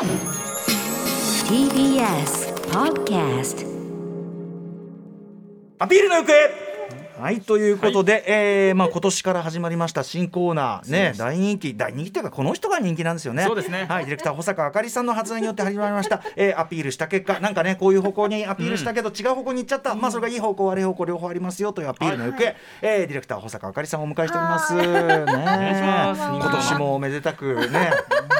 TBS Podcast アピールの行方。はいということで、えーまあ、今年から始まりました新コーナー。ね大人気。大人気っていうかこの人が人気なんですよね。そうですね。はいディレクター保坂あかりさんの発案によって始まりました、えーアピールした結果。なんかねこういう方向にアピールしたけど違う方向に行っちゃった、まあそれがいい方向悪い方向両方ありますよというアピールの行方、えーディレクター保坂あかりさんをお迎えしております。ね。願いします。今年もめでたくね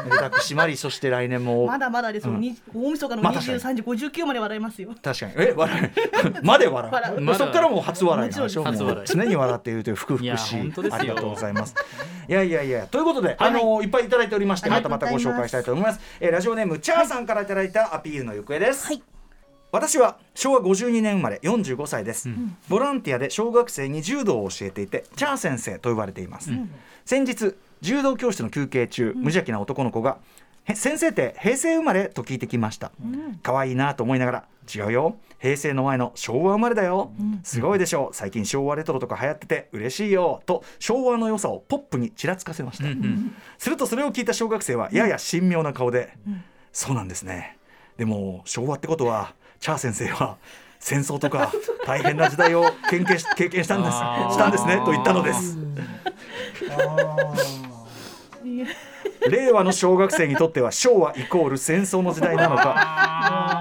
めでたく締まりそして来年もまだまだですよ、に大晦日の二十三時五十九まで笑いますよ。確かにえ笑いまで笑笑ううそこからもう初笑いなんでしょもちろんもう常に笑っているという福々しいありがとうございますいやいやいやということで、あのいっぱいいただいておりましてまたまたご紹介したいと思います、えラジオネームチャーさんからいただいたアピールの行方です、はい私は昭和52年生まれ45歳です、ボランティアで小学生に柔道を教えていてチャー先生と呼ばれています、先日柔道教室の休憩中、無邪気な男の子がへ先生って平成生まれ？と聞いてきました。可愛、いなと思いながら違うよ。平成の前の昭和生まれだよ、すごいでしょ最近昭和レトロとか流行ってて嬉しいよ。と昭和の良さをポップにちらつかせました、するとそれを聞いた小学生はやや神妙な顔で、そうなんですねでも昭和ってことはチャー先生は戦争とか大変な時代を経験し経験したんです。したんですねと言ったのです。令和の小学生にとっては昭和イコール戦争の時代なのか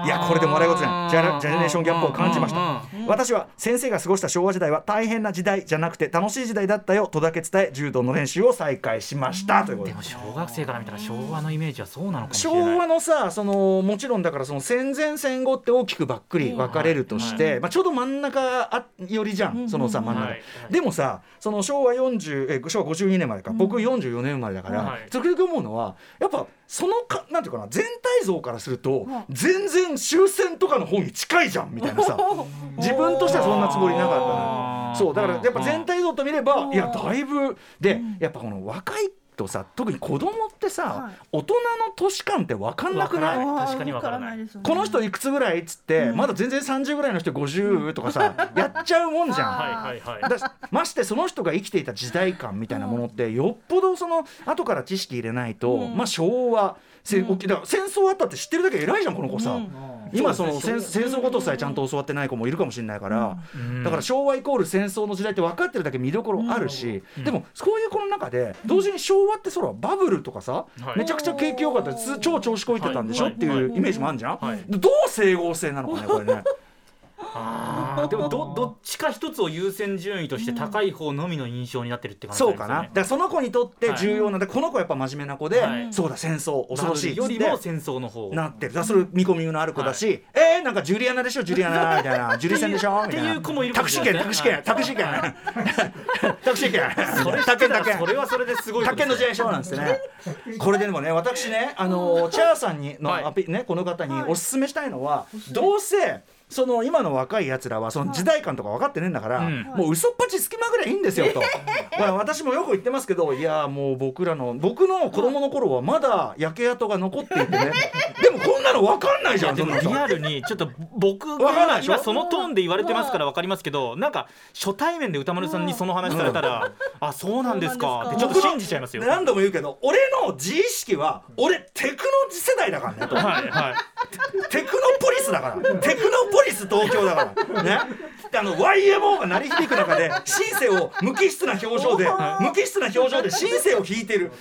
いやこれでも笑い事じゃん。ジャラジェネレーションギャップを感じました。私は先生が過ごした昭和時代は大変な時代じゃなくて楽しい時代だったよとだけ伝え柔道の練習を再開しました。ということで。でも小学生から見たら昭和のイメージはそうなのかもしれない。昭和のさそのもちろんだからその戦前戦後って大きくばっくり分かれるとして、まあ、ちょうど真ん中あよりじゃん、そのさ真ん中、はい。でもさその昭和40え昭和52年までか、僕44年生まれだから、はい。時々思うのはやっぱそのかなんていうかな全体像からすると、全然終戦とかの方に近いじゃんみたいなさ。自分としてはそんなつもりなかったのよそうだからやっぱ全体像と見ればいやだいぶでやっぱこの若いとさ特に子供ってさ、はい。大人の年間って分かんなくない？確かにわからない。この人いくつぐらいっつって、まだ全然30ぐらいの人50とかさ やっちゃうもんじゃん。はい。はいはいだましてその人が生きていた時代感みたいなものってよっぽどその後から知識入れないと、まあ昭和せ、だから戦争あったって知ってるだけ偉いじゃんこの子さ、今その戦戦争ことさえちゃんと教わってない子もいるかもしれないから、だから昭和イコール戦争の時代って分かってるだけ見どころあるし、でもそういう子の中で同時に昭和ってそらバブルとかさ、はい。めちゃくちゃ景気良かったつ超調子こいてたんでしょ、はい。っていうイメージもあるじゃん、はい。どう整合性なのかねこれね。でもどどっちか一つを優先順位として高い方のみの印象になってるって感じそうかな、だからその子にとって重要な、でこの子はやっぱ真面目な子で、はい。そうだ戦争恐ろしいよりも戦争の方なってる。だそれ見込みのある子だし、えー、なんかジュリアナでしょ？ジュリアナみたいな ジュリ戦でしょ？みたいな。っていう子もいるかタクシー券タクシー券タクシー券。タクシー券。それタケタケそれはそれですごいタケの時代ショーなんですね。これでもね、私ね、あのチャーさんにのはい。アピ、ね、この方におすすめしたいのは、どうせ。その今の若いやつらはその時代感とか分かってねえんだから、うん。もう嘘っぱち隙間ぐらいいいんですよと、まあ私もよく言ってますけどいやもう僕らの僕の子供の頃はまだ焼け跡が残っていてね。でもこんなの分かんないじゃんでもリアルにちょっと僕わかんないでしょ？が今そのトーンで言われてますから分かりますけどなんか初対面で歌丸さんにその話されたらあそうなんですか？ってちょっと信じちゃいますよ。何度も言うけど俺の自意識は俺テクノ世代だからねと。はいはい。テクノポリスだから。テクノポリスリス東京だから。ね。あの YMO が鳴り響く中でシンセを無機質な表情で無機質な表情でシンセを弾いてる。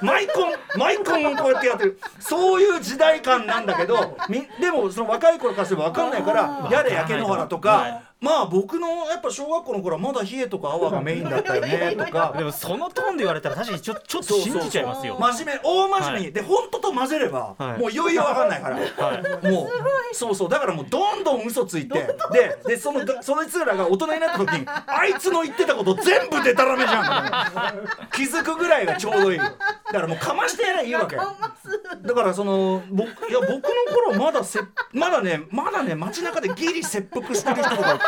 マイコンマイコンをこうやってやってる。そういう時代感なんだけどみでもその若い頃からすれば分かんないからやれ焼け野原とかまあ僕のやっぱ小学校の頃はまだ冷えとか泡がメインだったよね とか。でもそのトーンで言われたら確かにちょちょっと信じちゃいますよ。真面目大真面目に、はい。で本当と混ぜれば、はい。もういよいよ分かんないから、もうそうそう。だからもうどんどん嘘ついてででそのそいつらが大人になった時にあいつの言ってたこと全部デタラメじゃん。気づくぐらいがちょうどいいだからもうかましてやればいいわけだからその僕いや僕の頃まだ切まだねまだね街中でギリ切腹してる人とか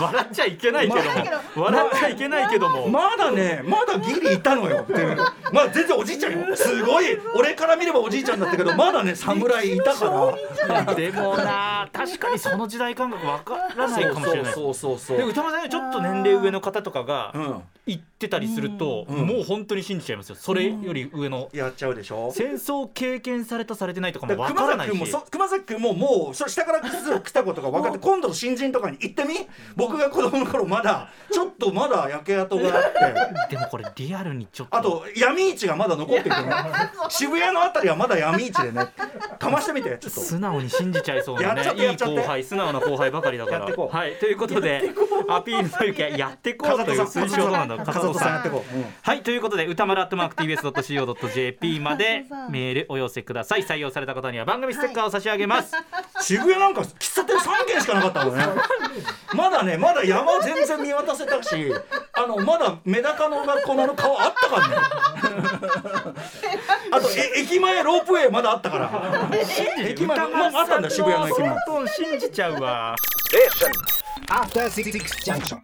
笑っちゃいけないけども。笑っちゃいけないけど。も。まだねまだギリいたのよっていうまあ全然おじいちゃんよ。すごい。俺から見ればおじいちゃんだったけどまだね侍いたから。でもな確かにその時代感覚わからないかもしれない。そうそうそうで歌丸さんよりちょっと年齢上の方とかがうん。言ってたりすると、うん。もう本当に信じちゃいますよ。それより上の、やっちゃうでしょ。戦争経験されたされてないとかもわからないし崎君もそ熊崎君ももうそ下から来たことが分かって今度の新人とかに行ってみ？僕が子供の頃まだちょっとまだ焼け跡があって。でもこれリアルにちょっと。あと闇市がまだ残っていてね。渋谷のあたりはまだ闇市でねかましてみて。ちょっと。素直に信じちゃいそうなね。いい後輩素直な後輩ばかりだから。やってこう。はい。ということでアピールというか やってこうという推奨どうなんだ。風里さん。やってこう、うん。はい。ということで歌丸アットマーク TBS.CO.JP まで メールお寄せください。採用された方には番組ステッカーを差し上げます、渋谷なんか喫茶店3軒しかなかったのね。まだねまだ山全然見渡せたしあのまだメダカの学校のあの川あったからねあとえ駅前ロープウェイまだあったから。駅前、まあ、あったんだよ渋谷の駅前信じちゃうわ。After Six Junction.